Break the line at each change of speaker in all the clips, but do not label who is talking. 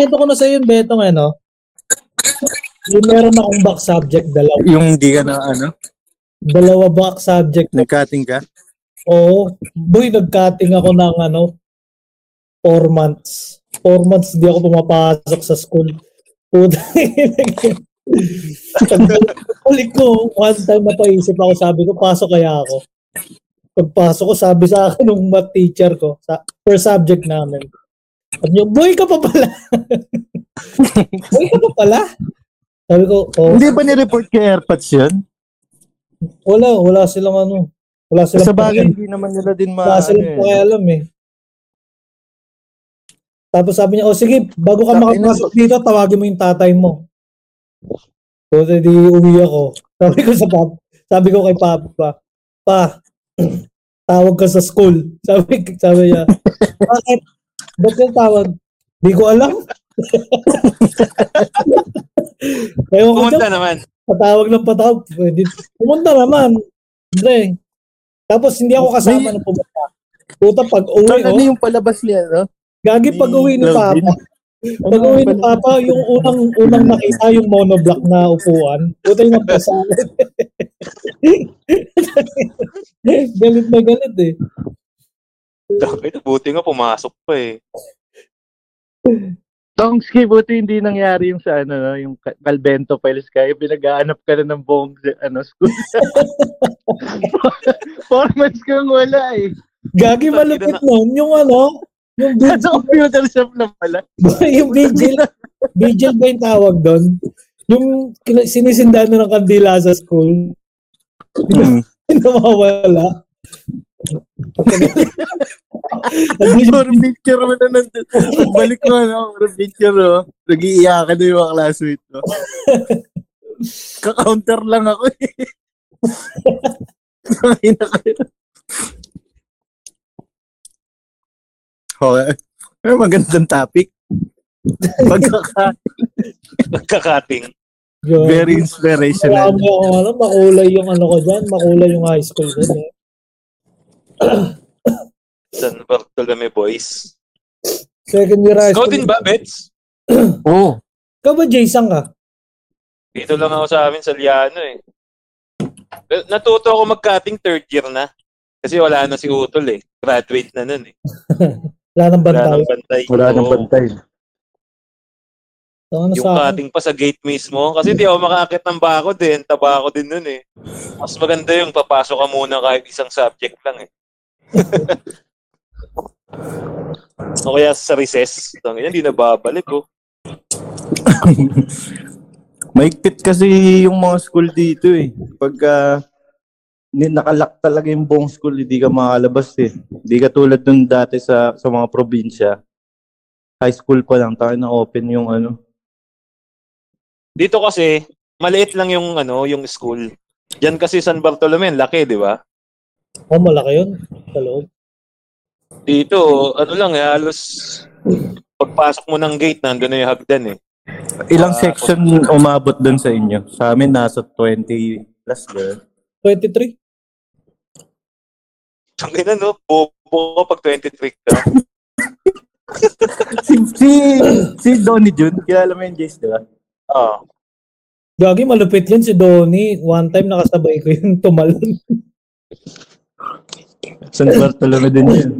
Nakwento ko na sa yung betong ano. Yung meron akong back subject, dalawa.
Yung hindi ka na ano,
Dalawa back subject.
nag-cutting ka.
Oo. Boy, nag-cutting ako ng ano, four months. Four months hindi ako pumapasok sa school. Puta. Ulit ko, one time na paisip ako, sabi ko, pasok kaya ako. Pagpasok ko, sabi sa akin ng math teacher ko, sa first subject namin. Sabi niyo, boy ka pa pala. boy ka pa pala. Sabi ko, oh,
Hindi ba ni-report kay Airpods yun?
wala, wala silang ano. Wala silang
Sa bagay, hindi naman nila din ma...
Wala
ano
silang
eh.
pakialam eh. Tapos sabi niya, oh sige, bago ka makapasok dito, tawagin mo yung tatay mo. So, di uwi ako. Sabi ko sa pap, sabi ko kay papa, pa, tawag ka sa school. Sabi, sabi niya, bakit? Ba't ka tawag? Di ko alam. Ewan ko dyan,
Pumunta naman.
patawag ng patawag. Pwede. Pumunta naman. Andre. Tapos hindi ako kasama na pumunta. Puta, pag uwi
Saan
ko,
ano yung palabas niya, no?
gagi pag uwi ni? Papa. Pag uwi ni Papa, yung unang unang nakita yung monoblock na upuan. Puta yung nagpasalit. galit na galit eh.
Ito, buti nga pumasok pa eh.
Tongski, buti hindi nangyari yung sa ano, no? yung Calvento Files kaya pinag-aanap ka na ng buong ano, school. Four months kang wala eh.
Gagi malupit nun. Yung ano, yung
Sa
vigil,
computer shop na pala.
yung vigil, vigil ba yung tawag doon? Yung sinisindahan na ng kandila sa school.
Hmm.
Nawawala.
Picture mo na nandun. Balik mo, no? Or picture, no? Nag-iiyakan na yung mga classmate, no? Ka-counter lang ako, eh. Na. Okay. Ay, magandang topic. Pagkaka,
Nagkakating.
very inspirational.
Marami ako ano, makulay yung ano ko dyan, makulay yung high school ko. Eh.
San Bartolome Boys.
Second year high
Ikaw
school.
din ba, Bets?
Oo.
Ikaw ba, Jason ka?
Dito lang ako sa amin sa Liano eh. Natuto ako mag-cutting third year na. Kasi wala na si Utol eh. Graduate na nun eh.
Wala nang
Wala
bantay.
nang bantay.
Wala nang
Oo.
bantay.
Ano
Yung
sa akin?
cutting pa sa gate mismo. Kasi di ako makakit ng bako din. Taba ako din nun eh. Mas maganda yung papasok ka muna kahit isang subject lang eh. O kaya sa recess. Tangin, hindi na babalik oh.
Maigpit kasi yung mga school dito eh. Pagka ni nakalak talaga yung buong school, hindi ka makalabas eh. Hindi ka tulad dun dati sa sa mga probinsya. High school pa lang, tayo na open yung ano.
Dito kasi, maliit lang yung ano, yung school. Diyan kasi San Bartolome, laki, di ba?
Oh, malaki yun. Sa loob.
Dito, ano lang eh, halos pagpasok mo ng gate, nandun na yung hagdan eh.
Ilang
Ah,
section umabot dun sa inyo? Sa amin, nasa 20 plus girl.
23?
Tangin na no, bobo ka pag 23 ka.
si, si, si Donnie Jun, kilala mo yung Jace, di ba?
Ah,
Gagi, malupit yun si Donnie. One time nakasabay ko yung tumalon.
San Bartolome din yun.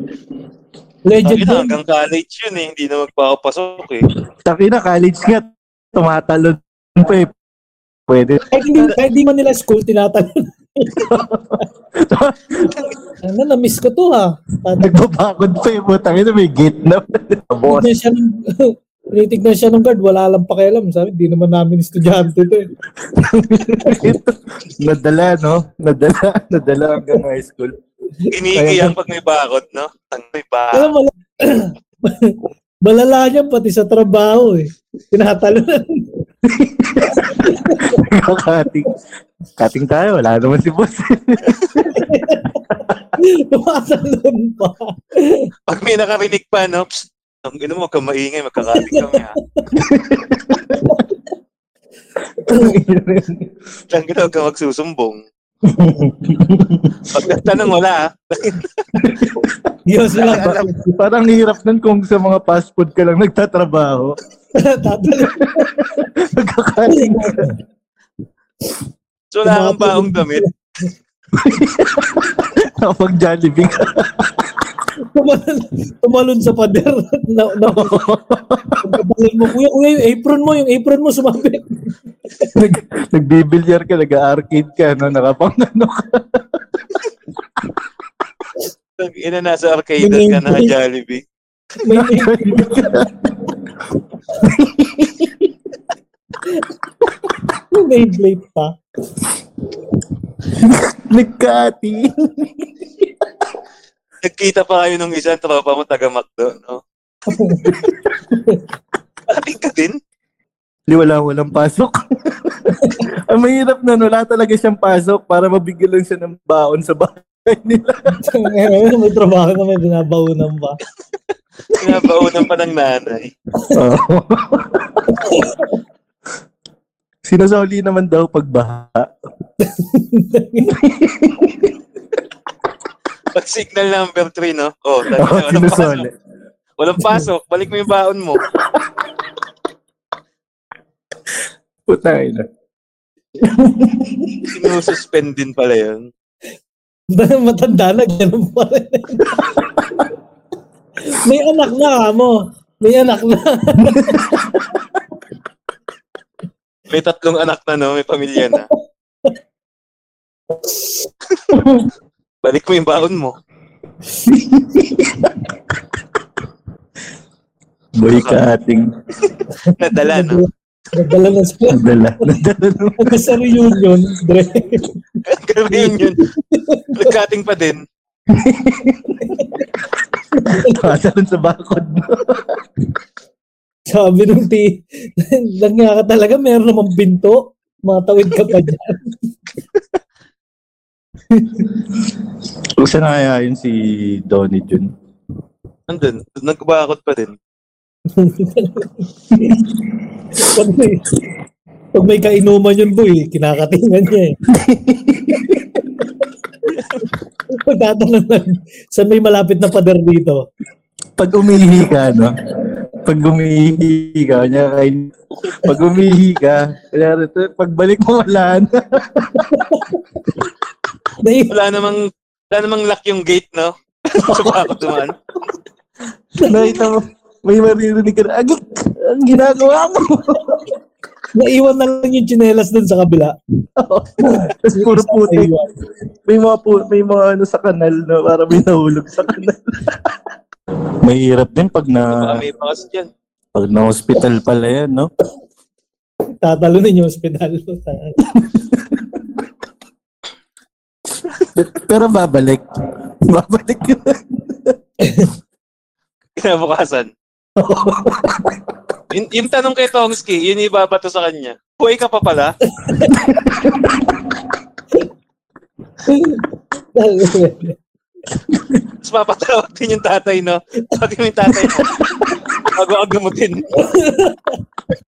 Legend
tangin na,
yun.
hanggang college yun eh, hindi na magpapasok eh.
Taki na, college nga, tumatalon pa eh. Pwede.
Kahit hindi, kahit di man nila school, tinatalon. ano, na-miss ko to ha.
Nagbabakod pa eh. Putang ina, may gate na. Boss.
Siya tinitignan siya ng guard, wala lang pakialam. Sabi, di naman namin estudyante to eh.
nadala, no? Nadala, nadala hanggang high school.
Iniigiyan pag may bakod, no? Ang may bakod.
Alam mo, malala niya pati sa trabaho eh. Tinatalon.
Kating. Kating tayo, wala naman si boss.
Tumatalon pa.
Pag may nakarinig pa, no? Psst, ang ino mo, kang maingay, magkakating kami ha. Ang ino, huwag kang magsusumbong. Pagkatanong wala ah.
Yun sila.
Parang, parang hirap nun kung sa mga fast food ka lang nagtatrabaho. Nagkakaling ka.
So wala kang baong damit.
Kapag Jollibee ka.
Tumalon, tumalon sa pader. na, na, pagkabalon mo, kuya, kuya, yung apron mo, yung apron mo sumabit.
Nag, nagbibilyar ka, nag-arcade ka, no? nakapang ano ka.
Ina nasa arcade ka na Jollibee.
May, may Beyblade pa.
Nagkati.
Nagkita pa kayo nung isang tropa mo taga Macdo, no? Ating ka din?
Di wala, walang pasok. Ang mahirap na, wala talaga siyang pasok para mabigyan lang siya ng baon sa bahay nila.
Ngayon, may trabaho na may binabaunan pa.
Pinapaunan pa ng nanay.
Oo. Sinasoli naman daw pag baha.
Pag signal number 3, no? Oh,
Oo,
talaga, walang pasok.
sinasoli.
Walang pasok. Balik mo yung baon mo.
Puta ina.
Sinususpend din pala yun.
Dahil matanda na, ganun pa rin. may anak na mo. May anak na.
May tatlong anak na, no? May pamilya na. Balik mo yung baon mo.
Boy ka ating
Nadala, no?
Nagdala na sila.
nadala. Nadala naman.
Sa reunion, Dre.
Yun. Nagkating pa din.
Tatalon sa bakod mo.
Sabi nung ti, langya ka talaga, meron namang binto. Matawid ka pa dyan.
Kung saan na kaya yun si Donnie Jun?
Andun. Nagbakot pa din.
pag, may, pag may kainuman yun, boy, kinakatingan niya eh. Pagtatanong lang, saan may malapit na pader dito?
Pag umihi ka, no? Pag umihi ka, kanya kay pag umihi ka, kanya pagbalik mo wala na.
Wala namang, wala namang lock yung gate, no? Sa bakot naman.
Nakita mo, may maririnig ka na, agik, ang ginagawa mo.
naiwan na lang yung chinelas dun sa kabila.
Tapos puro putik. May mga, pu- may mga ano sa kanal na para may nahulog sa kanal. Mahirap din pag na
may dyan.
pag na hospital pala yan, no?
Tatalunin yung ospital.
Pero babalik. Babalik yun.
Kinabukasan. yung, yung tanong kay Tongski, yun yung ibabato sa kanya. Buhay ka pa pala? Tapos papatawag din yung tatay, no? Mo yung tatay mo. Bago agamutin.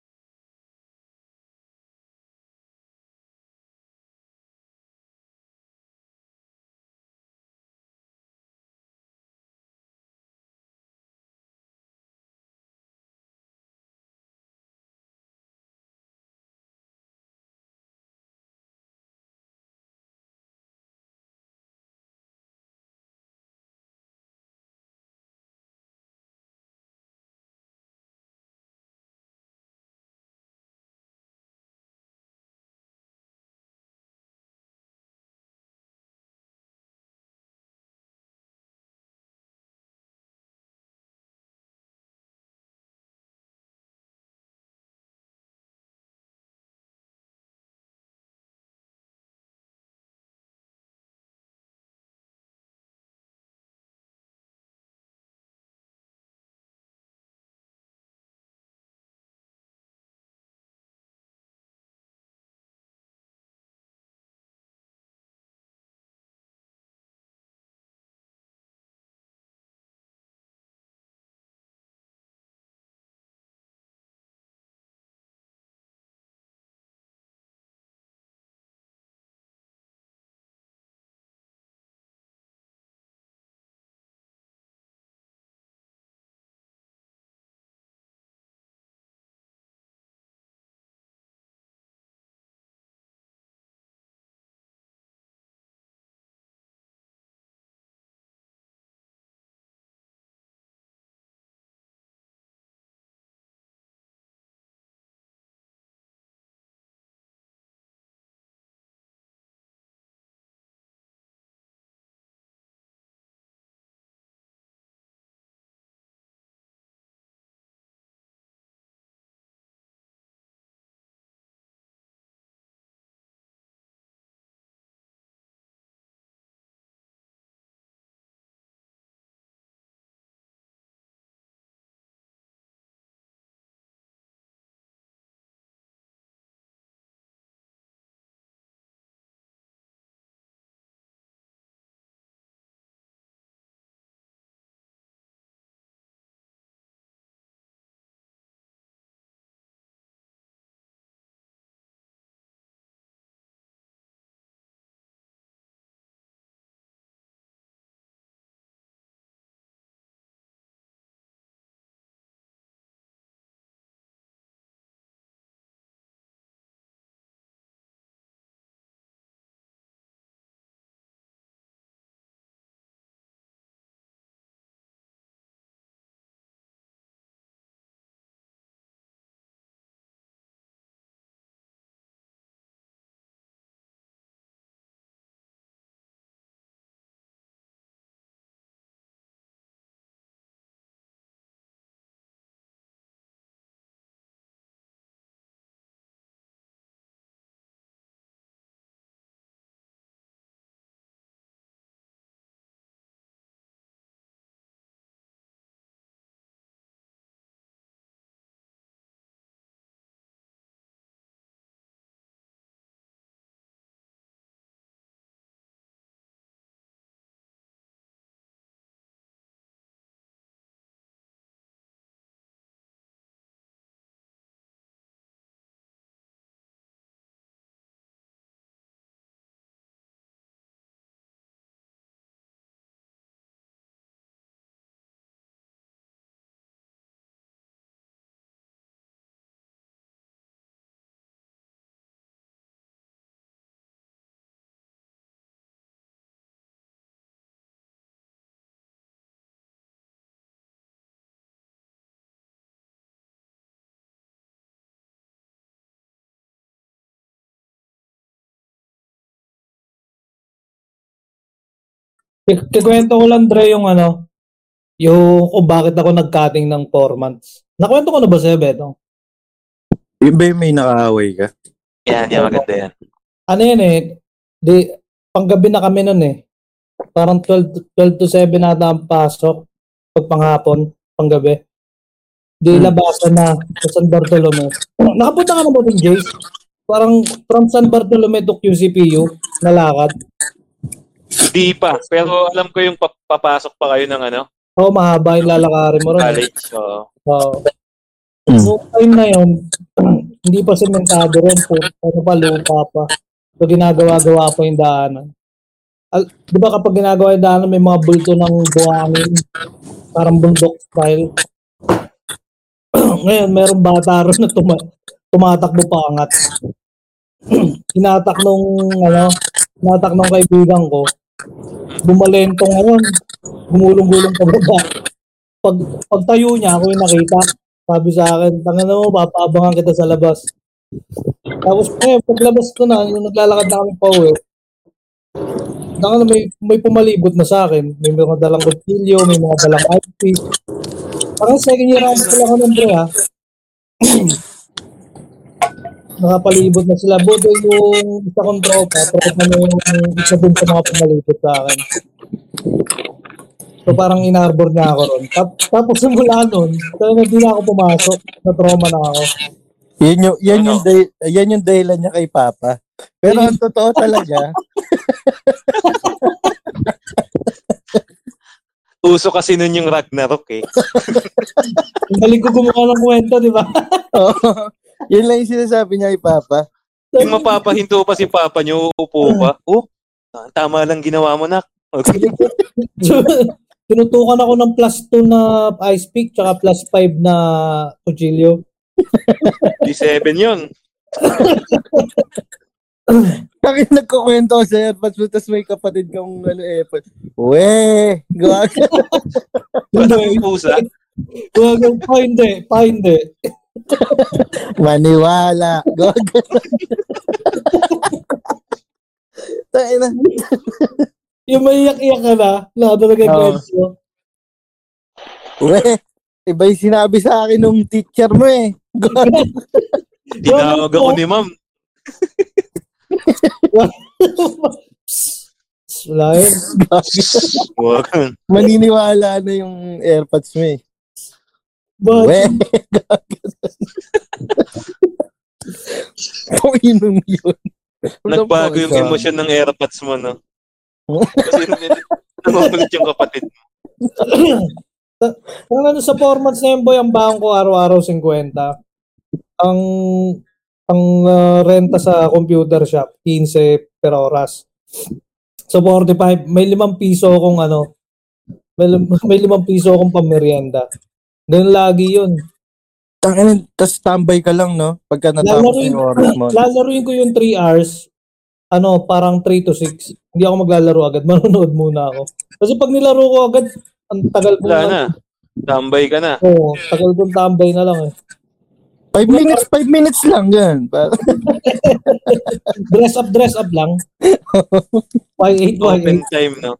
Kikwento ko lang, Dre, yung ano, yung kung bakit ako nag-cutting ng 4 months. Nakwento ko na ba sa'yo, Beto?
Yung ba yung may nakaaway ka?
Yan, yan, maganda yan.
Ano yun eh, di, panggabi na kami nun eh. Parang 12, 12 to 7 nata ang pasok. Pag panghapon, panggabi. Di
Hmm.
labasan na sa San Bartolome. Nakapunta ka na ba din, Jace? Parang from San Bartolome to QCPU, nalakad.
Di pa. Pero alam ko yung pap- papasok pa kayo ng ano,
Oo, mahaba yung lalakarin mo ron.
college. So,
Oo.
Mm.
Noong time na yun, hindi pa sementado rin po. Ano pa, lupa pa. So, ginagawa-gawa pa yung daanan. Al- di ba kapag ginagawa yung daanan, may mga bulto ng buhangin. Parang bundok style. Ngayon, merong bata ron na tuma- tumatakbo pa angat. Hinatak nung, ano, hinatak nung kaibigan ko. Bumalentong ngayon. Gumulong-gulong pa baba. Pag, pagtayo niya, ako yung nakita. Sabi sa akin, tanga na mo, papaabangan kita sa labas. Tapos, eh, paglabas ko na, yung naglalakad na kami pa uwi, tanga na may, may pumalibot na sa akin. May mga dalang kutsilyo, may mga dalang IP. Parang second year ako pala ko ng bro? Nakapalibot na sila. Buto yung isa kong tropa, tropa na yung isa din sa mga pumalibot sa akin. So parang inarbor niya ako ron. Tap- tapos simula nun, talaga hindi na ako pumasok. Na-trauma na ako.
Yan yung, yan
Ano?
yung, day- yan yung dahilan niya kay Papa. Pero ang totoo talaga,
uso kasi nun yung Ragnarok eh.
Ang galing ko gumawa ng kwento, di ba?
oo, yun lang yung sinasabi niya kay Papa.
Yung mapapahinto pa si Papa niyo, upo pa. Oh, tama lang ginawa mo na.
Tinutukan ako ng plus 2 na ice pick tsaka plus 5 na kutsilyo.
D7 yun.
Bakit nagkukwento ako sa airpods mo, tapos may kapatid kang ano, airpods. We, gawa ka.
Walang yung pusa.
Wag pa hindi, pa hindi.
Maniwala. Ka. Tayo na.
Yung may iyak-iyak ka na, lahat na nagkikwento.
We, iba yung sinabi sa akin nung teacher mo eh. Ka.
Tinawag ako ni ma'am.
Wala yun.
Maniniwala na yung airpods mo eh.
But,
inom yun.
Nagbago yung emosyon ng airpods mo, no? Kasi namamulit yung kapatid mo.
Ang ano sa formats na yun, boy, ang baon ko araw-araw 50. Ang ang ah, renta sa computer shop 15 per oras. So 45, may 5 piso akong ano, may, may 5 piso akong pamerienda. Ganun lagi 'yun.
Tangin, tas tambay ka lang, no? Pagka natapos
Lalaroin,
yung oras mo.
lalaruin ko yung 3 hours, ano, parang 3 to 6. Hindi ako maglalaro agad, manonood muna ako. Kasi pag nilaro ko agad, ang tagal ko
Wala na. Tambay ka na.
Oo, tagal kong tambay na lang eh.
Five minutes, five minutes lang yan.
Dress up, dress up lang. Y8,
Open
Y8.
time, no?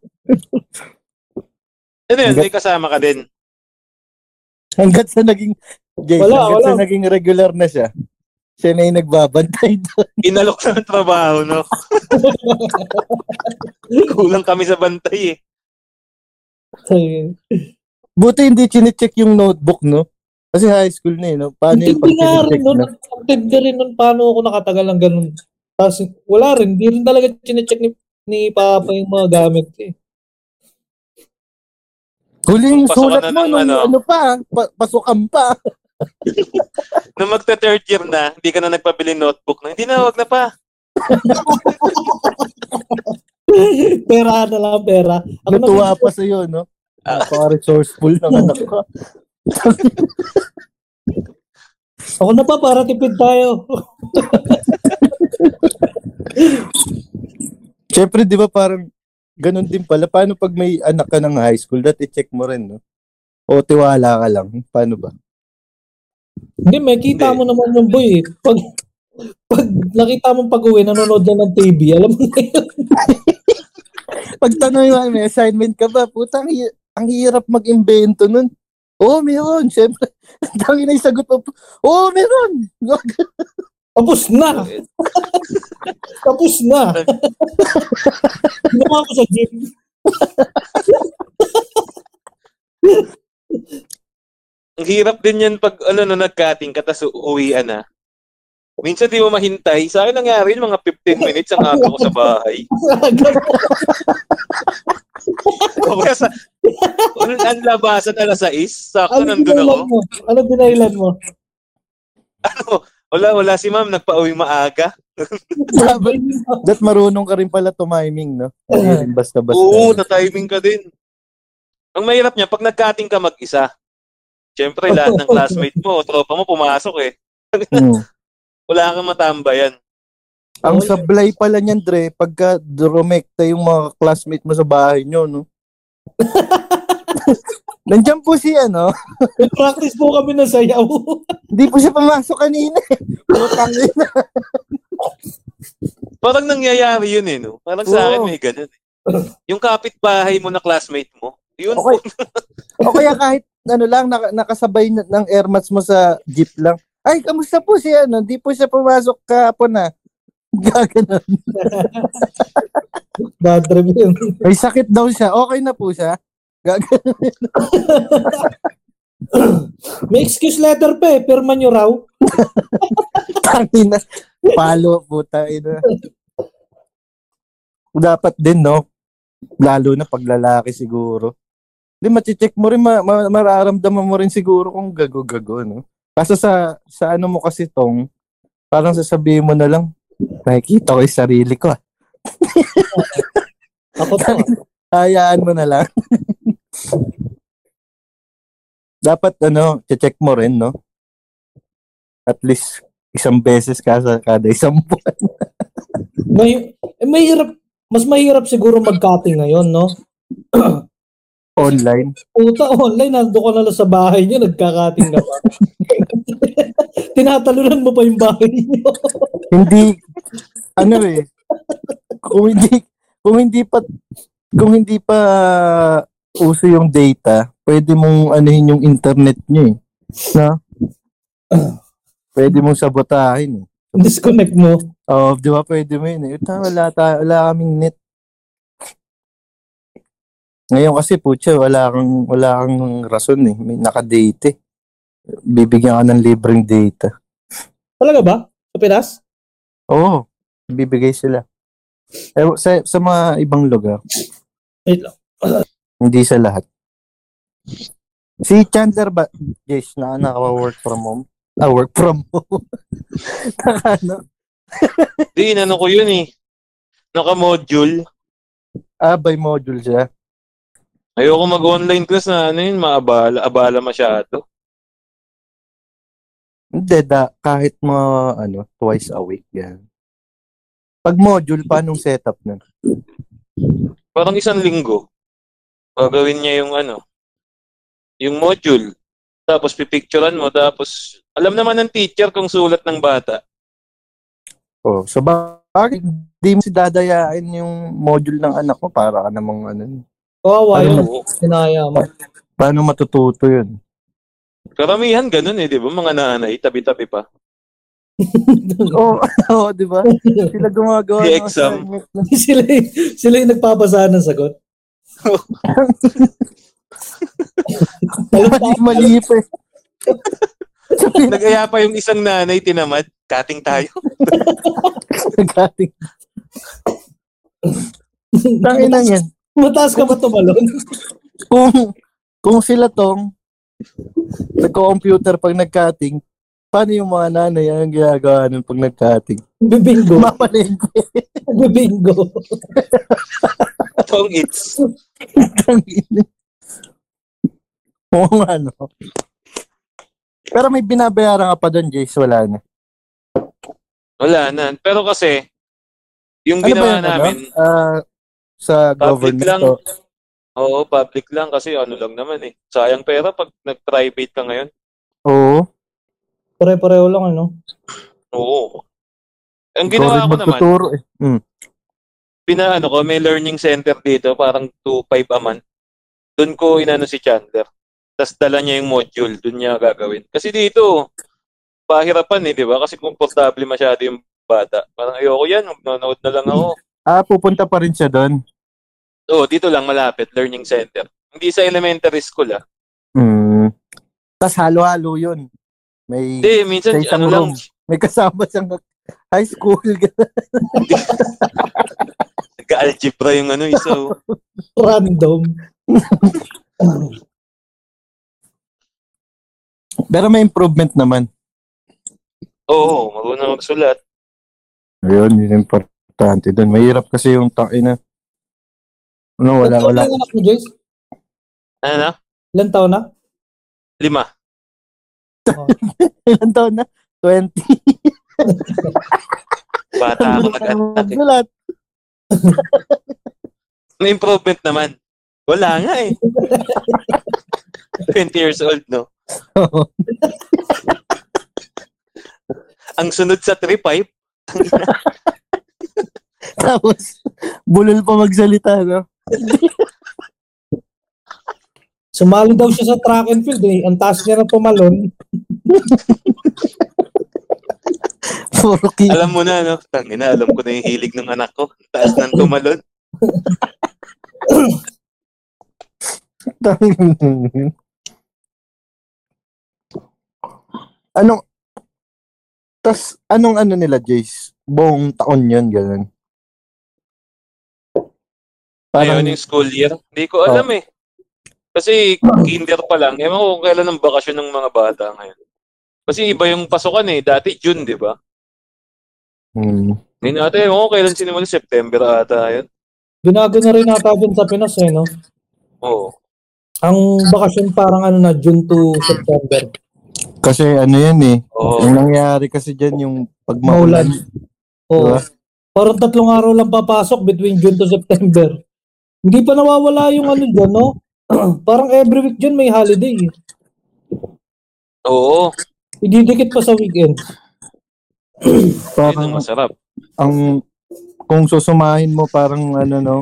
Ano yun, may kasama ka din.
hanggat sa naging, Jay,
Wala,
hanggat sa
wala.
naging regular na siya. Siya na yung nagbabantay doon.
Inalok na ng trabaho, no? Kulang kami sa bantay, eh.
Buti hindi chinecheck yung notebook, no? Kasi high school na eh, no? Paano yung pag
Hindi nga rin
chinecheck na?
Active ka rin nun. Paano ako nakatagal ng ganun. Tapos wala rin. Hindi rin talaga chinecheck ni, ni Papa yung mga gamit eh.
Huling
Pasok
sulat
ka na
mo,
ng
nung
ano.
ano pa, pa pasukan pa.
Nung magta third year na, hindi ka na nagpabili notebook na, hindi na, wag na pa.
pera na lang, pera. Ako
Natuwa
naman,
pa sa'yo, no?
Ah.
Napaka-resourceful ng anak ko.
ako na pa para tipid tayo.
Siyempre, di ba parang ganun din pala. Paano pag may anak ka ng high school, that i-check mo rin, no? O tiwala ka lang. Paano ba?
Hindi, may kita
Hindi.
mo naman yung boy eh. Pag, pag nakita mo pag uwi, nanonood yan ng TV, alam mo na yun.
Pag tanong mo, may assignment ka ba? Puta, ang, hi- ang hirap mag-invento nun. Oo, oh, meron. Siyempre, ang dami na yung sagot mo. Oo, oh, meron.
Tapos na. Tapos na. Ginawa ko sa gym.
Ang hirap din yan pag ano no nag-cutting ka tapos uwian na. Minsan di mo mahintay. Sa akin nangyari yun, mga 15 minutes ang aga ko sa bahay. Kaya sa, ang labasan alas 6, sakto
ano
nandun ako.
mo? Ano dinailan mo?
Ano, wala, wala si ma'am, nagpa-uwi maaga.
Dapat, that marunong ka rin pala tumiming, no? Basta-basta.
Oo, na-timing ka din. Ang mahirap niya, pag nag-cutting ka mag-isa, Siyempre, lahat ng classmate mo, tropa mo, pumasok eh.
Hmm.
Wala kang matambayan.
Ang sablay pala niyan, Dre, pagka durumekta yung mga classmate mo sa bahay nyo, no? Nandiyan po si ano,
Practice po kami ng sayaw.
hindi po siya pumasok kanina. eh. Putang ina.
Parang nangyayari yun eh, no? Parang sa akin may ganun eh. Yung kapitbahay mo na classmate mo, yun
Okay. O kaya kahit ano lang, naka, nakasabay na- ng airmats mo sa jeep lang. Ay, kamusta po si ano? Di po siya pumasok kahapon na. Gaganon.
Bad trip yun.
May sakit daw siya. Okay na po siya. Gaganon.
May excuse letter pa eh. Pirma nyo raw.
Tangina. Palo, puta. Ina. Dapat din, no? Lalo na pag lalaki siguro. Hindi, mati-check mo rin, ma- ma- mararamdaman mo rin siguro kung gago-gago, no? Kaso sa, sa ano mo kasi tong, parang sasabihin mo na lang, nakikita ko yung sarili ko, ah.
Ako to.
Hayaan mo na lang. Dapat, ano, check mo rin, no? At least, isang beses ka sa kada isang buwan.
May, eh, mahirap, mas mahirap siguro mag-cutting ngayon, no?
Online.
Puta, online, nando ka na lang sa bahay niyo, nagkakating ka pa. Tinatalunan mo pa yung bahay niyo.
hindi ano eh kung hindi kung hindi pa kung hindi pa uso yung data pwede mong anuhin yung internet niyo eh na pwede mong sabotahin eh
Disconnect mo.
oh di ba pwede mo yun eh Ito, wala, ta- wala kaming net ngayon kasi putya wala kang wala kang rason eh may nakadate eh bibigyan ka ng libreng data
Talaga ba? Sa Pinas?
Oo, bibigay sila. Eh, sa, sa mga ibang lugar,
Wait lang.
Hindi sa lahat. Si Chandler ba, Jesh, na naka-work from home? Ah, work from home. Naka, ano?
Di, inano ko yun eh. Naka-module.
Ah, by module siya.
Ayoko mag-online class na ano yun, maabala, abala masyado.
Hindi, da, kahit mga, ano, twice a week, yan. Pag module, paanong setup na?
Parang isang linggo. Gagawin niya yung ano, yung module. Tapos pipicturean mo, tapos alam naman ng teacher kung sulat ng bata.
Oh, so ba- bakit hindi mo si dadayain yung module ng anak mo para ka namang, ano,
Kawawa
Ano?
yun.
Oo.
Sinaya mo.
paano matututo yun?
Karamihan ganun eh, di ba? Mga nanay, tabi-tabi pa.
Oo, oh, di ba? Sila gumagawa ng
exam.
sila, sila yung nagpapasa ng sagot.
Mali, pa eh.
Nagaya pa yung isang nanay, tinamad. Cutting tayo.
Nagating. Tangin na yan.
Mataas ka ba tumalon?
Kung, kung sila tong nagko-computer pag nag-cutting, paano yung mga nanay ang ginagawa nun pag nag-cutting?
Bibingo.
Mapalengke.
Bibingo.
Tong it's.
Tangin. Oo nga, no? Pero may binabayaran ka pa doon, Jace. Wala na.
Wala na. Pero kasi, yung
Ano
ginawa
yan, ano?
namin,
Ah, sa
Public
government
lang.
to.
oo, public lang kasi ano lang naman eh. Sayang pera pag nag-private ka ngayon.
Oo.
Pare-pareho lang, ano?
Oo. Ang ginawa ko naman,
magtuturo eh. Mm.
pinaano ko, may learning center dito, parang 2.5 a month. Doon ko inano si Chandler. Tapos dala niya yung module, doon niya gagawin. Kasi dito, pahirapan eh, di ba? Kasi komportable masyado yung bata. Parang ayoko yan, nanonood na lang ako.
Ah, pupunta pa rin siya doon.
Oo, dito lang malapit, learning center. Hindi sa elementary school ah.
Hmm. Tapos halo-halo yun. May,
Hindi, minsan
Sa
ano lang,
may kasama siyang high school.
nagka-algebra yung ano, isa. oh.
Random.
Pero may improvement naman.
Oo, marunong magsulat.
Ayun, yun yung importante doon. Mahirap kasi yung tayo na. Ano, wala,
Ilan taon
wala.
na anak mo, Jace?
Ano na?
Ilan taon na?
Lima.
Ilan taon na? 20.
Bata ako nag-anak. eh. May improvement naman. Wala nga eh. 20 years old, no? Ang sunod sa 3-5,
Tapos, bulol pa magsalita, no?
Sumali daw siya sa track and field eh. Ang taas niya na pumalon.
Puro ki-
alam mo na, no? Tangina, alam ko na yung hilig ng anak ko. Taas ng tumalon.
anong, tas, anong ano nila, Jace? Buong taon yun, ganun. Parang,
Ngayon yung school year. Hindi ko alam eh. Kasi kinder pa lang. Ewan ko kung kailan ang bakasyon ng mga bata ngayon. Kasi iba yung pasukan eh. Dati June, di ba?
hmm,
Hindi natin, ewan ko kailan sinimula. September ata yun.
Binago na rin ata dun sa Pinas eh, no?
Oo.
Ang bakasyon parang ano na, June to September.
kasi ano yan eh.
Oo.
Yung nangyari kasi dyan, yung pag
Maulan.
maulan.
Oo.
Diba?
Parang tatlong araw lang papasok between June to September. Hindi pa nawawala yung ano dyan, no? parang every week dyan may holiday. eh.
Oo.
Ididikit pa sa weekend.
Parang,
ang masarap.
ang, kung susumahin mo, parang ano, no?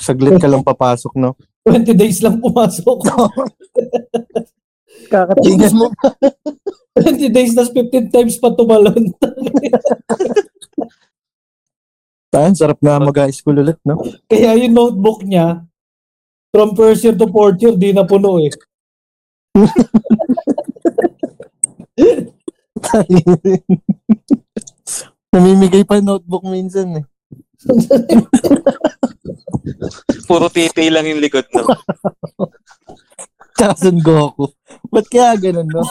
Saglit ka lang papasok, no?
20 days lang pumasok.
Kakatingan mo.
20 days, tas 15 times pa tumalon.
Saan? Sarap nga mag-high school ulit, no?
Kaya yung notebook niya, from first year to fourth year, di na puno eh.
Namimigay pa notebook minsan eh.
Puro titi lang yung likod, no?
Tsaka Son Goku. Ba't kaya ganun, no?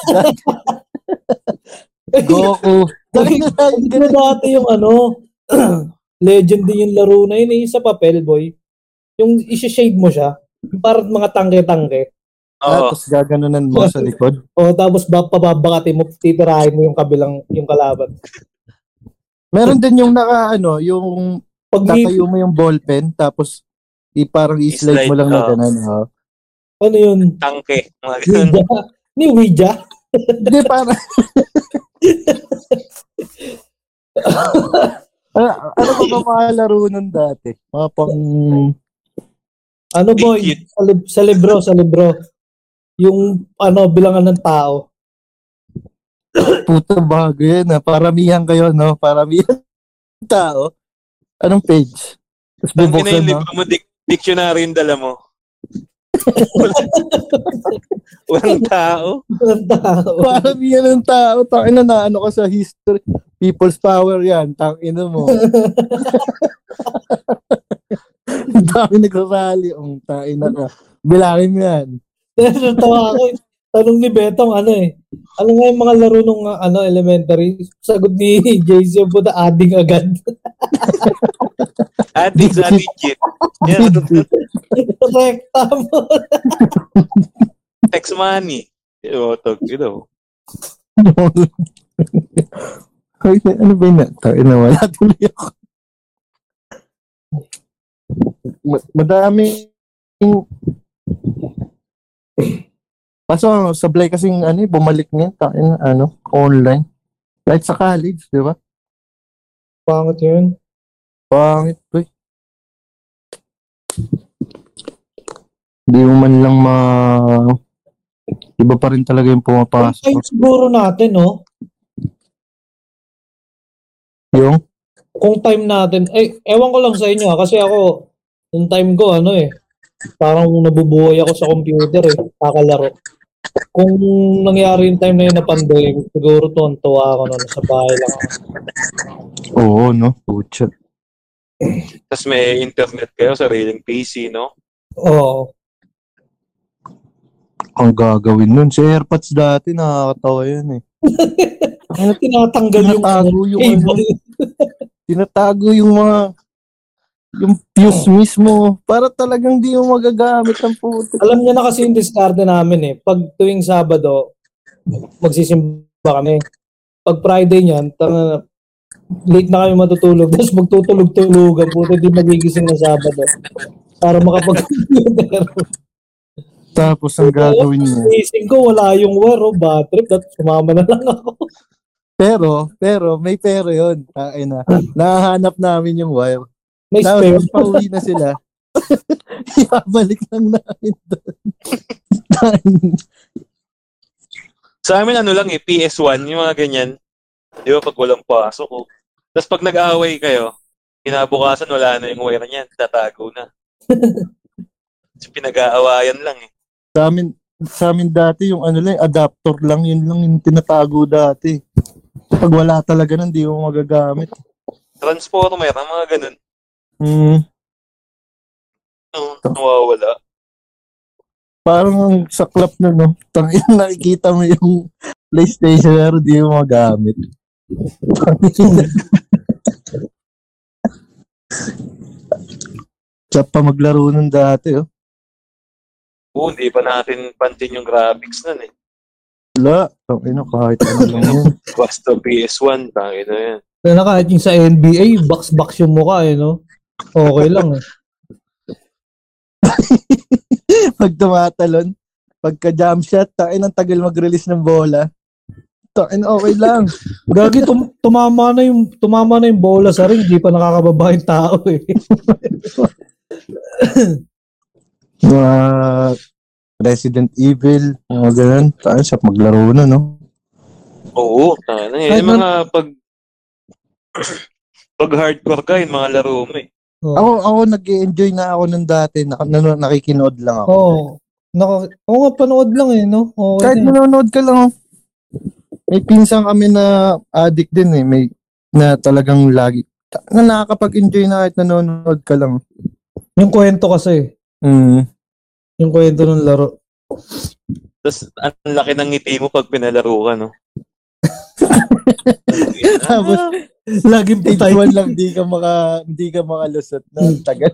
Goku. Bakit na
dati yung ano, legend din yung laro na yun eh, yung sa papel, boy. Yung isi-shade mo siya, parang mga tangke-tangke.
Oo.
Tapos gaganunan mo sa likod.
O tapos ba, pababakati mo, titirahin mo yung kabilang, yung kalaban.
Meron din yung naka, ano, yung
Pag
tatayo mo yung ballpen, tapos i parang i-slide mo lang na
I-slide,
ganun. Oh.
ano yun,
Tangke. Mga ganun.
Ouija? Ni Ouija?
Hindi, parang... ano, ano ba mga laro nun dati? Mga pang...
Ano boy, sa, lib- sa libro, sa libro. Yung ano, bilangan ng tao.
Puto bago yun, ha? Paramihan kayo, no? Paramihan tao. Anong page? Tapos
na
bubuksan
yung
mo.
libro mo, dik- dictionary yung dala mo. Walang tao.
Ng tao.
Paramihan ng tao. Tangina na ano ka sa history. People's power yan. Tangina mo. Ang dami nagsasali. Ang tangina ka. Bilangin mo yan.
Natawa ako eh. Tanong ni Betong, ano eh. Ano nga yung mga laro nung uh, ano, elementary? Sagot ni JC, yung puta, adding agad.
Adik sa digit. Yan.
Rekta mo.
Text money. Yo, tog, you know.
Ay, ano ba yun? Tangina wala tuloy ako. Ma- madami Kaso sablay kasing ano, eh, bumalik niya tain, ano, online. Kahit sa college, di ba?
Pangit yun.
Pangit, pre. Hindi mo man lang ma... Iba pa rin talaga yung pumapasok.
Kung siguro natin, no?
Yung?
Kung time natin, eh, ewan ko lang sa inyo, ah, kasi ako, yung time ko, ano eh, parang nabubuhay ako sa computer eh, kakalaro. Kung nangyari yung time na yun na pandemic, siguro tuwan-tuwa ako nun, sa bahay lang ako.
Oo, no? Pucha.
Tapos may internet kayo, sariling PC, no?
Oo.
Ang gagawin nun. Si AirPods dati, nakakatawa yan eh.
Tinatanggal yung,
Tinatago yung ano.
cable.
Tinatago yung mga yung fuse mismo para talagang di mo magagamit ang puto.
Alam niya na kasi yung diskarte namin eh. Pag tuwing Sabado, magsisimba kami. Pag Friday niyan, tanga, late na kami matutulog. Tapos magtutulog-tulugan. Puto di magigising na Sabado. Para makapag-computer.
Tapos ang gagawin niya.
Gising ko, wala yung wire o battery. Tapos sumama na lang ako.
Pero, pero, may pero yun. Ay na. Nahanap namin yung wire.
May
Tapos
spare.
pag pauwi na sila, ibabalik lang namin doon.
Sa amin ano lang eh, PS1, yung mga ganyan. Di ba pag walang pasok ko. Tapos pag nag-away kayo, kinabukasan wala na yung wire niyan, tatago na. Kasi pinag-aawayan lang eh.
sa amin, sa amin dati yung ano lang, adapter lang, yun lang yung tinatago dati. Pag wala talaga nun, di mo magagamit.
Transformer, ang mga ganun.
Hmm.
Ang nawawala.
Parang ang saklap na, no? Tangin, nakikita mo yung PlayStation pero di mo magamit. Sarap pa maglaro nun dati, oh.
Oo, hindi pa natin pansin yung graphics nun eh.
Wala. Tangin na, kahit ano lang yun.
Basta PS1, tangin na yan.
Kaya na kahit yung sa NBA, box-box yung mukha eh, no? Okay lang eh.
Pag tumatalon, pagka jump shot, tangin ang tagal mag-release ng bola. Tangin, okay lang.
Gagi, tum- tumama na yung tumama na yung bola sa ring, di pa nakakababa yung tao eh.
Mga Resident Evil, mga ganun. Tangin, sarap maglaro na, no?
Oo, tangin na
Kahit
yan. Yung mga pag... pag hardcore ka, yung mga laro mo eh.
Oo.
Ako, ako nag-enjoy na ako nung dati. Nak- nan- nakikinood lang ako.
Oo. Naka, oo nga, panood lang eh, no? Okay
Kahit
din.
manonood ka lang, oh. May pinsan kami na addict din eh. May na talagang lagi na nakakapag-enjoy na kahit nanonood ka lang.
Yung kwento kasi,
Mm.
yung kwento ng laro.
Tapos, ang laki ng ngiti mo pag pinalaro ka, no?
Tapos,
Laging
stage
patay.
one lang, di ka maka, di ka makalusot na ang tagal.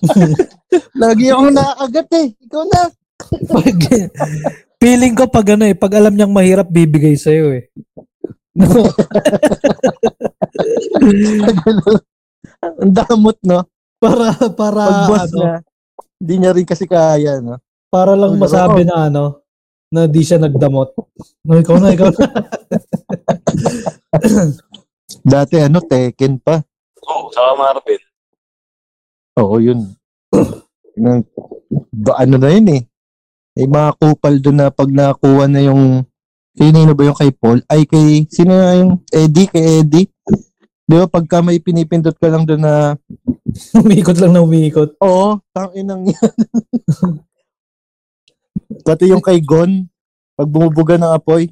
Lagi akong nakakagat eh. Ikaw na.
Pag, feeling ko pag ano eh, pag alam niyang mahirap, bibigay sa'yo eh. No,
ang damot, no?
para, para,
Pag boss
ano,
na, hindi niya rin kasi kaya, no?
para lang
Ang
masabi na ano, na di siya nagdamot. No, ikaw na, ikaw na.
Dati ano, Tekken pa.
Oo, saka Marvel.
Oo, yun. Nang- ba, ano na yun eh. May mga kupal doon na pag nakuha na yung Sino ba yung kay Paul? Ay, kay, sino na yung Eddie? Kay Eddie? Di ba, pagka may pinipindot ka lang doon na,
umiikot lang na umiikot.
oo, tanginang yan. Pati yung kay Gon, pag bumubuga ng apoy,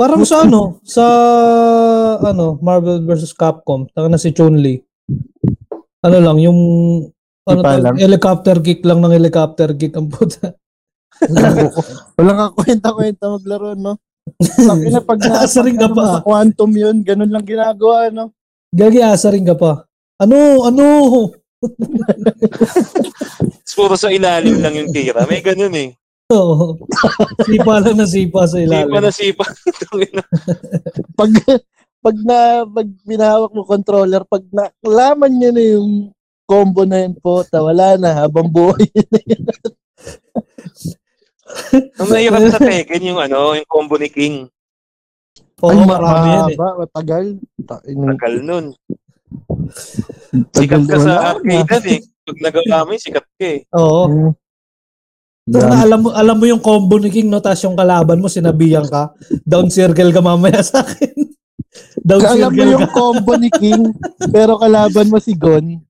Parang sa ano, sa ano, Marvel vs. Capcom, taka na si Chun-Li. Ano lang, yung ano, tawag-
lang?
helicopter kick lang ng helicopter kick ang puta.
Walang kakwenta-kwenta maglaro, no? Sabi na pag na,
Asa rin ka
ano
pa.
sa quantum yun, ganun lang ginagawa, no?
Gagi asa rin ka pa. Ano, ano?
Puro sa ilalim lang yung tira. May ganun eh.
Oo. sipa lang na sipa sa ilalim.
Sipa na sipa.
Pag, pag na, pag binahawak mo controller, pag nakalaman niya na yung combo na yun po, wala na, habang buhay
Ang nahirap sa Tekken yung ano, yung combo ni King.
Oo,
Ay,
marami yan eh.
matagal. Ta- in-
Tagal nun. Sikat ka sa
na.
arcade yan eh. Pag nagawa mo yun, sikat ka eh.
Oo.
Yan.
na alam mo, alam mo yung combo ni King, no? Tapos yung kalaban mo, sinabihan ka. Down circle ka mamaya sa akin. Down
Alam mo
circle
yung
ka.
combo ni King, pero kalaban mo si Gon.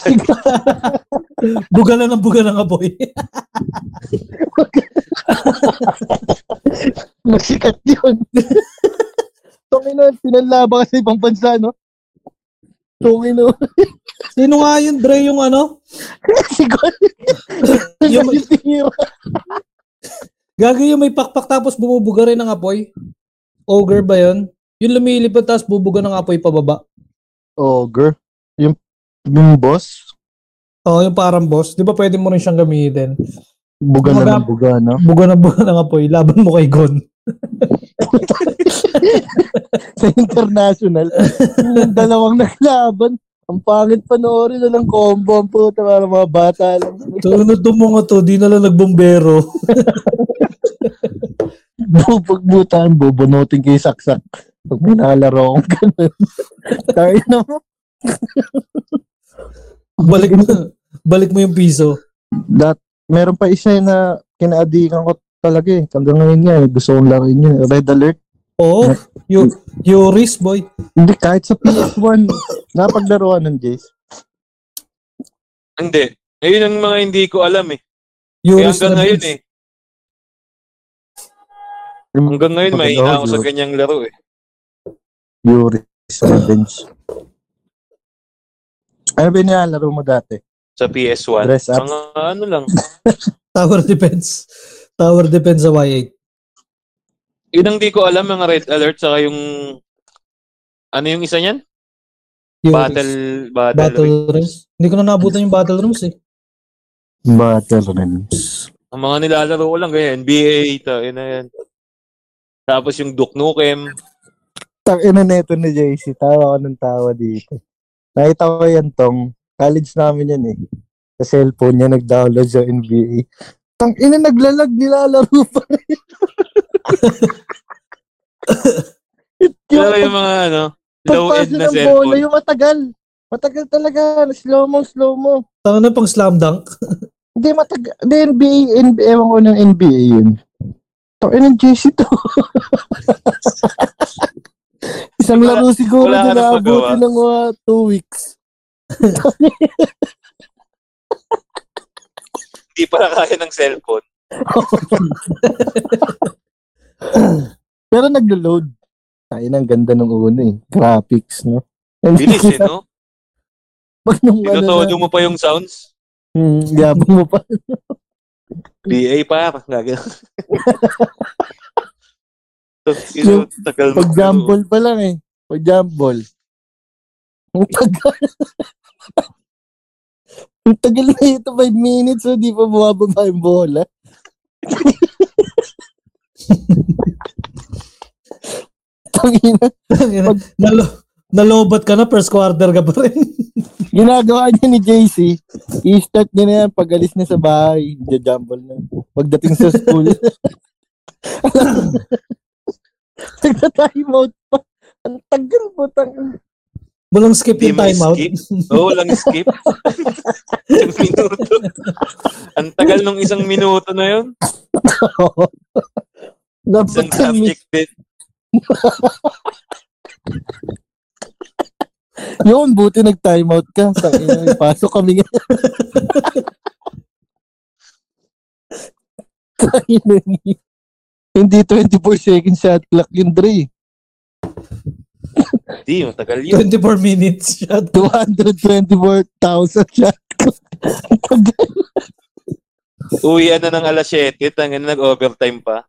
Buga na ng buga ng apoy.
Masikat yun. Tungin na, pinanlaba ka sa ibang bansa, no? Tungin na.
Sino nga yun, Dre, yung ano?
si Gon.
Yung,
yung tinira.
gagawin yung may pakpak tapos bumubuga rin ng apoy. Ogre ba yun? Yung lumilipad tapos bubuga ng apoy pababa.
Ogre. Yung, yung boss.
Oo, yung parang boss. Di ba pwede mo rin siyang gamitin?
Buga na
Buga.
ng buga, no?
Buga na buga ng apoy. Laban mo kay Gon.
Sa international. yung dalawang naglaban. Ang pangit panoorin na lang combo ang puta para mga bata lang.
Tunod to mga to, di na lang nagbombero.
Bupagbutan, bubunutin kay saksak. Pag may nakalaro akong ganun. Tayo na mo.
balik mo, balik mo yung piso.
That, meron pa isa na kinaadikan ko talaga eh. Hanggang ngayon nga eh. Gusto kong laruin yun. Red Alert.
Oo, you, Yuris, boy.
Hindi, kahit sa PS1. napaglaruan ng Jace.
Hindi. Ayun ang mga hindi ko alam eh. Kaya
Yuris
hanggang
na
ngayon eh. Hanggang ngayon, may
Pagkagawa,
ako sa
Yuri.
ganyang laro eh.
Yuri's Revenge. Ano ba yung nilalaro mo dati?
Sa PS1.
Dress up.
Mga ano lang.
Tower Defense. Tower Defense sa Y8.
Yun ang di ko alam, mga red alert, saka yung... Ano yung isa niyan?
Yuris.
Battle, battle,
Battle
ring.
Rooms. Hindi ko na nabutan yung Battle Rooms eh.
Battle Rings.
Ang mga nilalaro ko lang, ganyan. NBA, ito, yun na yan. Tapos yung Duke Nukem.
Tang ina neto ni JC. Tawa ko ng tawa dito. Nakita ko yan tong. College namin yan eh. Sa cellphone niya nag-download sa NBA. Tang ina naglalag nilalaro pa rin.
Pero yung mga ano, low end na
bola,
cellphone.
yung matagal. Matagal talaga. Slow mo, slow mo.
Tanga na pang slam dunk.
Hindi matagal. Hindi NBA, NBA, ewan ko ng NBA yun. Tang ina JC to. Isang
Wala-
laro siguro
wala
na naabuti ng mga two weeks.
Hindi pala kaya ng cellphone.
Pero naglo-load. Ay, ang ganda ng una eh. Graphics, no?
Bilis eh, no?
Pag nung ano
Tinutodo
na,
mo pa yung sounds.
hmm, yabang mo pa.
BA pa, gagawin.
Yung
tagal
Pag jumble pa lang eh. Pag jumble. Ang tagal. Tagal na ito, 5 minutes, so di pa bumababa yung bola. Tangina.
Nalo, nalobat ka na, first quarter ka pa rin.
Ginagawa niya ni JC, i-start niya na yan pag alis na sa bahay, jumble na. Pagdating sa school. Nagta-time out pa. Ang tagal mo, tang.
Walang skip yung timeout.
Oo, lang skip. isang minuto. Ang tagal nung isang minuto na yun.
Dapat
Isang subject din.
yun, buti nag-time out ka. May pasok kami nga. Hindi 24 seconds shot clock yun, Dre.
Di, matagal yun.
24 minutes shot.
224,000 shot.
Uwian na ng alas 7, tangin na nag-overtime pa.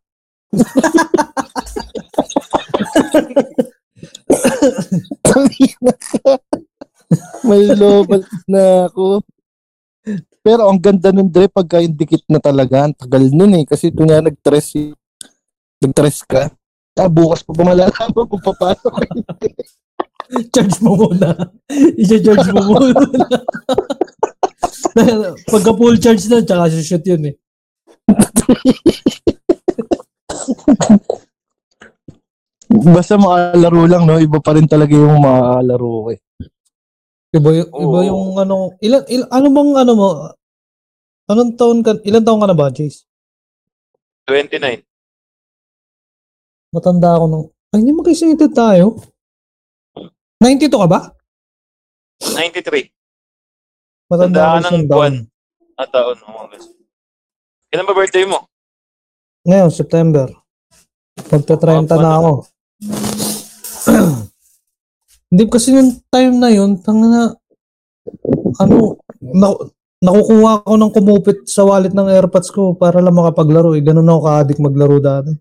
May lobal na ako. Pero ang ganda nun, Dre, pagka yung dikit na talaga, ang tagal nun eh. Kasi ito nga nag-tres, eh. nag-tres ka. Ah, bukas pa ba malalaman kung hindi.
Charge mo muna. I-charge mo muna. Pagka full charge na, tsaka shoot yun eh.
Basta makalaro lang, no? Iba pa rin talaga yung makalaro ko eh.
Iba, yung, iba
Oo.
yung ano, ilan, ilan, ano bang ano mo, anong taon ka, ilan taon ka na ba, Jace?
29.
Matanda ako nung, ay hindi magkaisinito tayo. 92 ka ba?
93.
Matanda
Tandaan
ako
ng buwan. At taon. Oh, Kailan ba birthday mo?
Ngayon, September. Magta-30
Ah,
na ako. Hindi kasi nung time na yun, tanga na, ano, na, nakukuha ko ng kumupit sa wallet ng AirPods ko para lang makapaglaro. Eh, ganun ako ka-addict maglaro dati.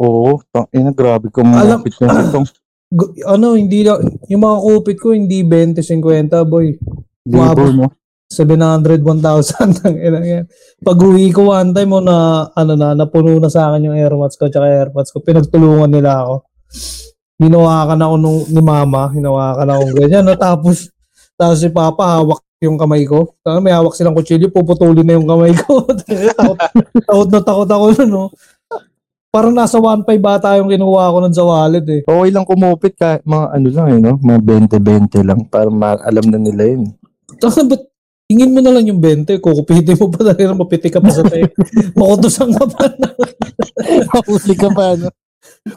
Oo, tang ina grabe ko
Alam-
malapit na itong
Gu- ano, hindi lang, yung mga kupit ko, hindi 20, 50, boy.
libo,
Umabot.
no?
700, 1,000 ang ilang yan. Pag uwi ko one time mo na, ano na, napuno na sa akin yung AirPods ko tsaka AirPods ko, pinagtulungan nila ako. Hinawakan ako nung, ni mama, hinawakan ako ganyan. No? Tapos, tapos si papa hawak yung kamay ko. Tapos may hawak silang kutsilyo, puputulin na yung kamay ko. takot, takot na takot ako nun, no? Parang nasa 1.5 bata yung kinuha ko nun sa wallet eh.
Okay lang kumupit ka, mga ano lang eh, no? Mga 20-20 lang para ma- alam na nila yun.
Tapos ba't tingin mo na lang yung 20, kukupitin mo pa talaga mapiti ka pa sa tayo. Makutosan ka pa na.
Mahuli ka pa, no?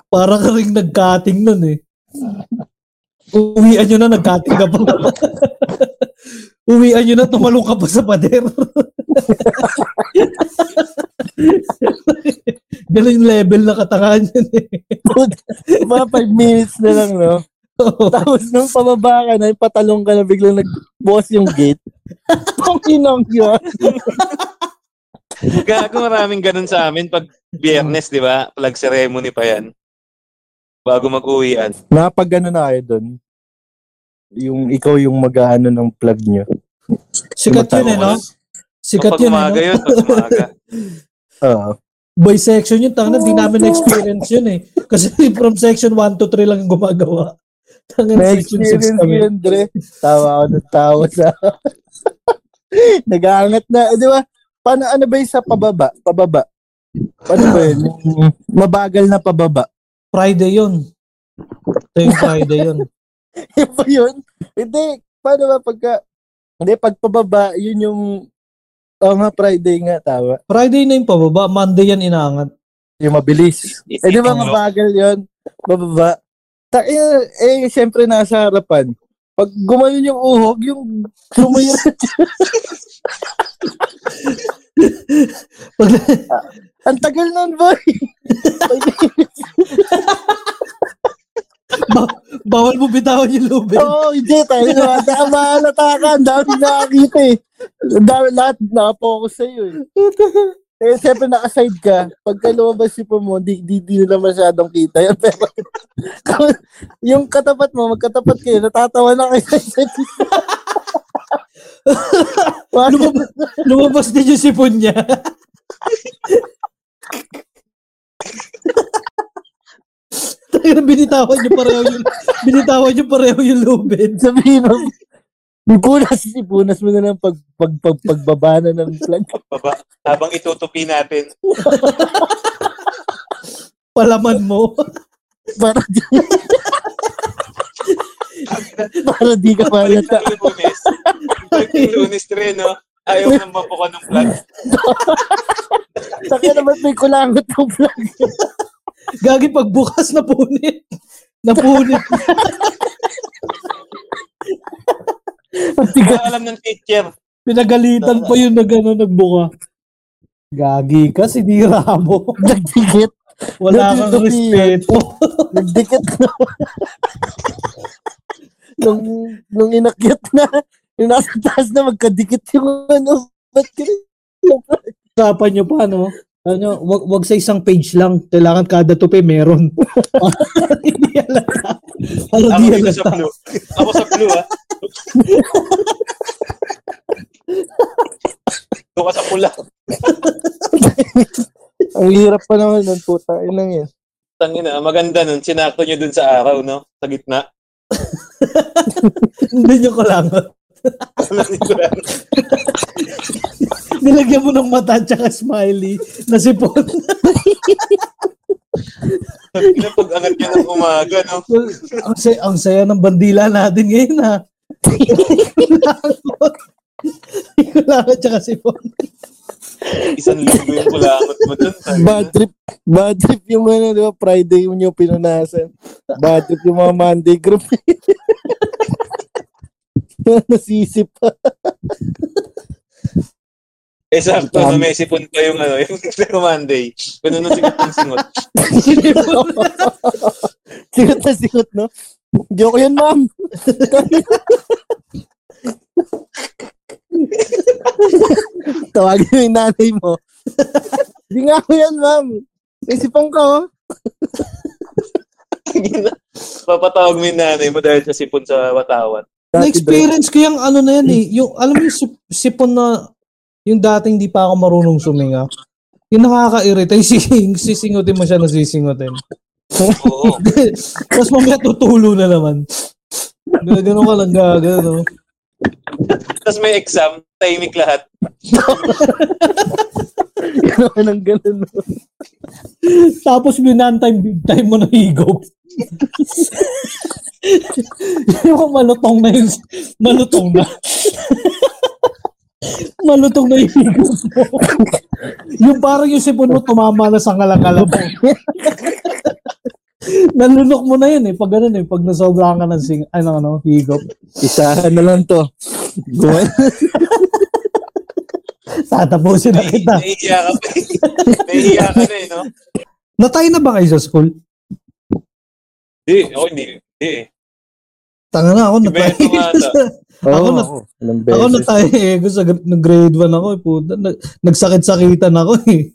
Para ka rin nag-cutting nun eh. Uwian nyo na, nag-cutting ka pa. Uwian nyo na, tumalong ka pa sa pader. Yung level na katangahan yun eh.
mga 5 minutes na lang, no? Tapos nung pababa ka na, patalong ka na, biglang nag-boss yung gate. Pangkinang yun.
Gago maraming ganun sa amin pag biyernes, di ba? Flag ceremony pa yan. Bago mag-uwian.
Napag ano na kayo doon? Yung ikaw yung mag-ano ng plug nyo.
Sikat yun eh, no? Sikat yun eh,
umaga
no?
yun, pag umaga.
Oo.
Boy section yun, tanga na, di namin na-experience yun eh. Kasi from section 1 to 3 lang yung gumagawa. Tanga na
May
section 6
experience
kami.
yun, Dre. Tawa ako ng tawa sa... Nag-aangat na. Eh, di ba? Paano, ano ba yung sa pababa? Pababa. Paano ba yun? Mabagal na pababa.
Friday yun. Ito yung Friday yun.
Yun ba yun? Hindi. Paano ba pagka... Hindi, pag pababa, yun yung... Oo nga, Friday nga, tawa.
Friday na yung pababa, Monday yan inaangat.
Yung mabilis. Eh, di ba mabagal yun? Bababa. Ta eh, eh, syempre nasa harapan. Pag gumayon yung uhog, yung lumayo Ang tagal nun, boy.
Ba- bawal mo bitawan yung lubid.
Oo, oh, hindi tayo. Baka mahalata ka. Ang dami nakakita eh. Ang dami lahat nakapokus sa'yo eh. Eh, siyempre nakaside ka. Pagka lumabas si mo, di, di, di nila masyadong kita yan. Pero yung katapat mo, magkatapat kayo, natatawa na kayo sa?
Lumabas, lumabas din yung sipon niya. Tayo na binitawan niyo pareho yung binitawan niyo pareho yung lubid.
Sabihin mo, Ipunas, ipunas mo na lang pag, pag, pag, pagbaba na ng flag.
Baba, habang itutupi natin.
Palaman mo.
Para di, para di ka.
Balik ng lunes. Ng lunes rin, no? Ayaw nang mabuka ng flag.
Saka naman may kulangot ng flag.
Gagi pagbukas na punit. Napunit.
Kaya alam ng teacher.
Pinagalitan pa yun na gano'n nagbuka. Gagi ka, sinira mo.
Nagdikit.
Wala kang respeto.
Nagdikit na. nung, nung inakyat na, yung nasa taas na magkadikit yung ano. Ba't ganun?
Usapan nyo pa, no? Ano, wag, wag sa isang page lang. Kailangan kada tupi meron. Hindi halata. Para
Ako
di
sa blue. Ako sa blue, ah. Doon ka sa pula.
Ang hirap pa naman nun, puta. Yun lang yan.
Tangina, maganda nun. Sinakto nyo dun sa araw, no? Sa gitna.
Hindi nyo kalangot. Nilagyan mo ng mata at saka smiley na sipon.
Tangina, pag angat nyo ng umaga, no?
ang, saya, ang saya ng bandila natin ngayon, ha? Kulangot tsaka sipon.
Isang linggo yung kulangot mo dun.
Bad trip. Bad trip yung ano, di ba? Friday yung yung pinunasan. Bad trip yung mga Monday group. Nasisip pa.
Eh, sakto na may sipon pa yung ano, yung Monday. Ganun nung sigat ng singot.
Sigot na sigot, no? Joke yun, ma'am. Tawagin mo yung nanay mo. Hindi nga ako yan, ma'am. May sipong ka, oh.
Papatawag mo yung nanay mo dahil sa sipon sa watawan.
Na-experience ko yung ano na yan eh. Yung, alam mo yung sip- sipon na yung dating di pa ako marunong suminga. Yung nakaka-irita, yung sising- sisingutin mo siya na sisingutin.
Oo.
Tapos mamaya tutulo na naman. Gano'n ka lang gagano.
Tapos may exam, tahimik lahat.
Gano'n ng ganun, no?
Tapos binantime big time mo na higop. yung malutong na yung malutong na. Malutong na yung higop mo. yung parang yung sipon mo tumama na sa ngalangala mo. Nalunok mo na yun eh. Pag ganun eh. Pag nasobrahan ka ng sing, ano, ano, higop.
Isahan na lang to. Gumawa.
Tatapusin na kita.
Nahihiya ka pa. eh. Nahihiya ka na eh, no?
Natay na ba kayo sa school?
Hindi, ako hindi. Hindi eh.
Tanga na ako natay.
Ibento nga ata.
Oo,
Ako na-.
Ilang
Ako
beses.
natay eh. Gr- nag grade 1 ako eh. Puta, nag, nagsakit-sakitan ako eh.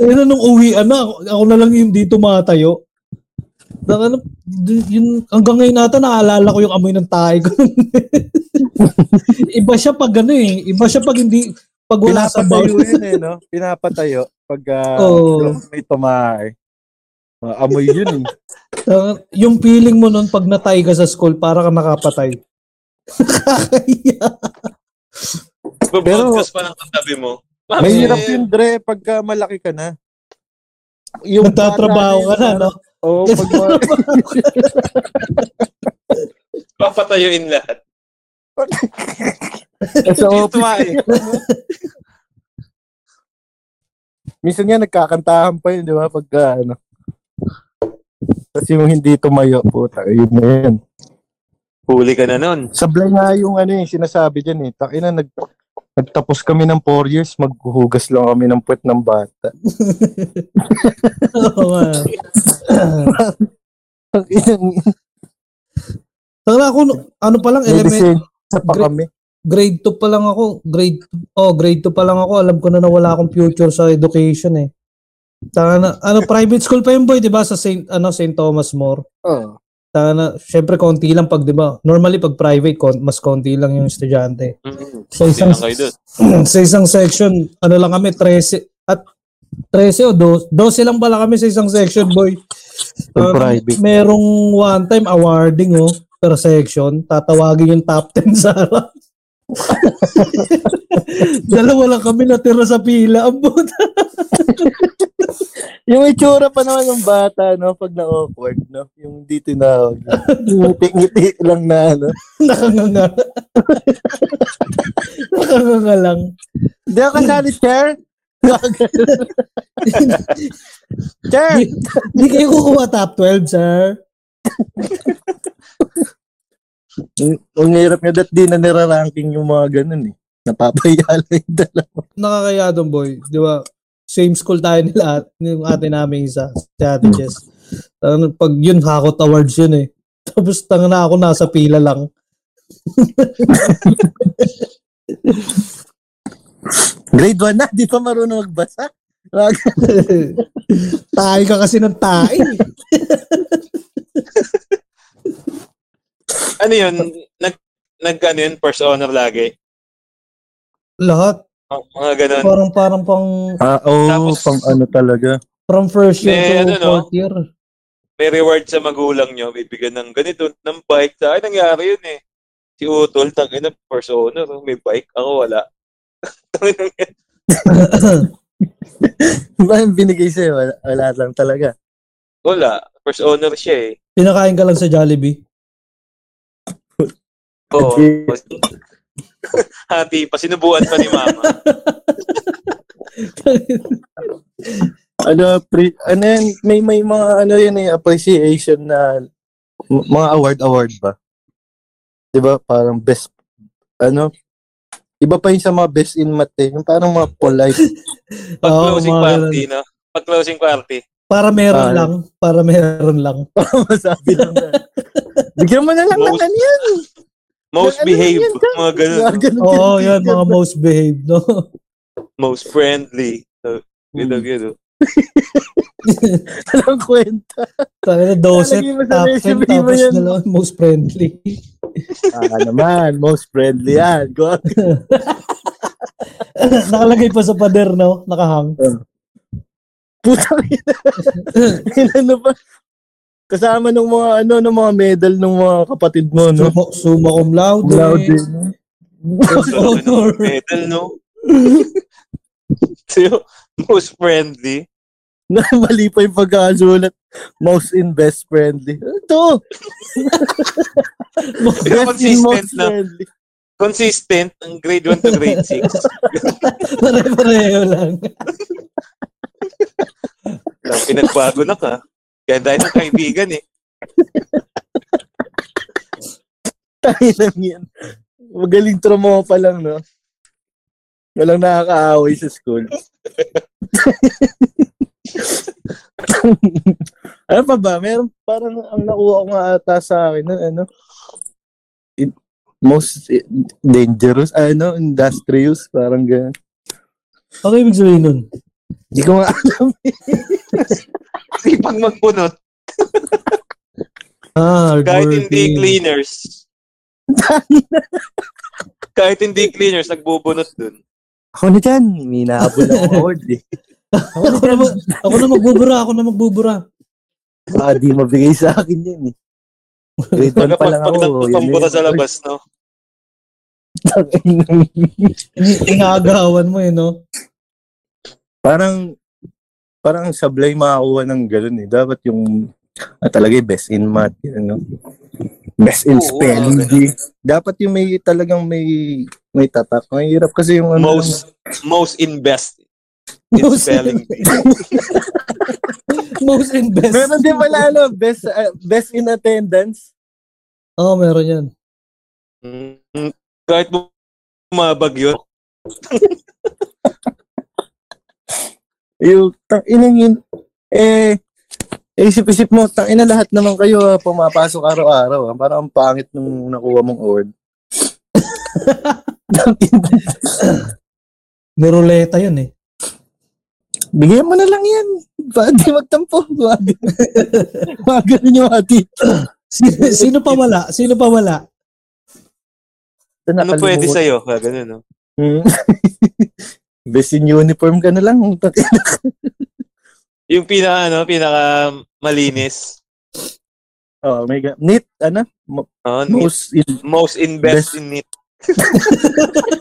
Ayun nung uwian na, ako, ako na lang yung dito matayo. Tanga na, d- yun, hanggang ngayon nata naalala ko yung amoy ng tayo ko. Iba siya pag ano eh. Iba siya pag hindi, pag wala sa
Pinapatayo
bowl.
yun eh, no? Pinapatayo. Pag uh,
Oo.
may tumahay. Uh, amoy yun eh.
Tanga- yung feeling mo nun pag natay ka sa school, para ka nakapatay. Nakakaya.
Babroadcast pa ng katabi mo. Ma'am,
Mahirap
eh,
yun, Dre, pagka malaki ka na. Yung
Nagtatrabaho ka na, no?
Oo, pag ma-
Papatayuin lahat.
office.
tumae.
Minsan nga nagkakantahan pa yun, di ba? Pagka ano. Tapos yung hindi tumayo, puta, yun na yan.
Huli ka na nun.
Sablay nga yung ano yung sinasabi dyan eh. Takina, nag, nagtapos kami ng 4 years, maghuhugas lang kami ng puwet ng bata.
Oo nga. Tanga ako, no- ano pa lang, element,
Medicine pa
Gra-
kami.
grade 2 pa lang ako. Grade, oh, grade 2 pa lang ako. Alam ko na na wala akong future sa education eh. Tanga na, ano, private school pa yung boy, di ba? Sa Saint, ano, St. Thomas More.
Oo.
Tanga na, syempre, konti lang pag, di ba? Normally, pag private, kon, mas konti lang yung estudyante.
Mm.
Sa
Hindi
isang, sa isang section, ano lang kami, 13, at 13 o 12, 12 lang pala kami sa isang section, boy. Um,
private.
merong one time awarding oh, per section, tatawagin yung top 10 sa harap. Dalawa lang kami natira sa pila. Ang buta.
Yung itsura pa naman ng bata, no? Pag na-awkward, no? Yung di tinawag. Ngiti-ngiti lang na, ano?
Nakanganga. Nakanganga lang.
Hindi ako kasali, chair. chair!
Di, di kayo kukuha top 12, sir.
Ang hirap niya, dat di na niraranking yung mga ganun, eh. Napapayala yung dalawa.
Nakakaya doon, boy. Di ba? Same school tayo nila at yung ate namin isa, si Ate Jess. Ano, pag yun, Hakot Awards yun eh. Tapos tanga na ako nasa pila lang.
Grade 1 na, di pa marunong magbasa.
Tayo ka kasi ng tayo.
Ano yun? Nag, nag ano yun? First honor lagi?
Lahat.
Oh, mga ganun.
Parang parang pang
Ah, oo,
Tapos-
pang ano talaga.
from first year
May
to
ano, no?
fourth year.
May reward sa magulang nyo. Bibigyan ng ganito, ng bike. Sa akin, nangyari yun eh. Si Utol, tangin na first honor. May bike. Ako wala.
Ba yung binigay sa'yo? Wala, wala lang talaga.
wala. First honor siya eh.
Pinakain ka lang sa Jollibee.
Oo. Hati pa, sinubuan pa ni mama.
ano, pre, ano yan, may, may mga ano yan eh, appreciation na mga award-award ba? Di ba? Parang best, ano, iba pa yun sa mga best in math eh. Yung parang mga polite.
Pag closing
mga
party, no? Pag closing party.
Para meron
Ah.
lang. Para meron lang.
Masabi lang. Bigyan mo na lang ng
Most-
ano yan.
Most
Ano
behave.
yan, Jan?
Mga ganun.
Mga ganun
Oo, yan.
yan.
Mga most behaved, no?
Most friendly. So, Gito,
Hmm.
gito.
Walang kwenta.
Tayo na doset. Top 10,
resume mo
tapos
yan.
na lang, most friendly.
Ah, naman. Most friendly yan. Go.
Nakalagay pa sa pader, no? Nakahang.
Putang ina. Ano ba? Kasama ng mga ano ng mga medal ng mga kapatid mo, no?
Suma, summa cum laude.
Loud din.
Most honor.
Medal, no? so, most friendly.
Na mali pa yung pagkasulat. Most in best friendly. Ito. Best in
Consistent
most
na.
friendly.
Consistent ang grade 1 to grade 6.
Pare-pareho lang.
Pinagbago na ka. Kaya dahil ng kaibigan eh.
Tayo lang yan. Magaling tromo pa lang, no? Walang nakakaaway sa school. ano pa ba? Meron parang ang nakuha ko nga ata sa akin na ano in- most eh, dangerous ano industrious parang ganun.
Ano ibig sabihin nun?
Hindi ko nga alam.
Sipag magpunot.
Ah,
Kahit hindi cleaners. Kahit hindi cleaners, nagbubunot dun.
Ako na dyan. May nahabol ako award eh.
Ako na, mag- ako na magbubura, ako na magbubura.
Baka di mabigay sa akin yan eh. Grade 1 pa lang ako.
Sa labas, no?
Inaagawan mo eh, no?
parang parang sablay makakuha ng ganun eh. Dapat yung ah, talaga yung best in math, yun, ano? Best in
Oo,
spelling bee. Dapat yung may talagang may may tatak. Mahirap kasi yung ano.
Most, most in best in
Most-
spelling.
Most and best.
Meron din pala ano, best ah, best in attendance.
Oo, oh, meron yan.
Mm, Kahit bumabag yun.
Yung tang inang yun. Eh, isip-isip mo, tang ina lahat naman kayo ah, pumapasok araw-araw. ah. Parang ang pangit nung nakuha mong award.
Niruleta yun eh.
Bigyan mo na lang yan. Ba't di magtampo? Ganun yung ati.
Sino, sino pa wala? Sino pa wala?
Ano pwede sa'yo? Ah, ganun, no?
Hmm. Best in uniform ka na lang.
Yung pinaka, ano, pinaka malinis.
oh, may ga- Neat, ano? Mo-
Oh, neat.
Most in,
most in best,
Best.
in it.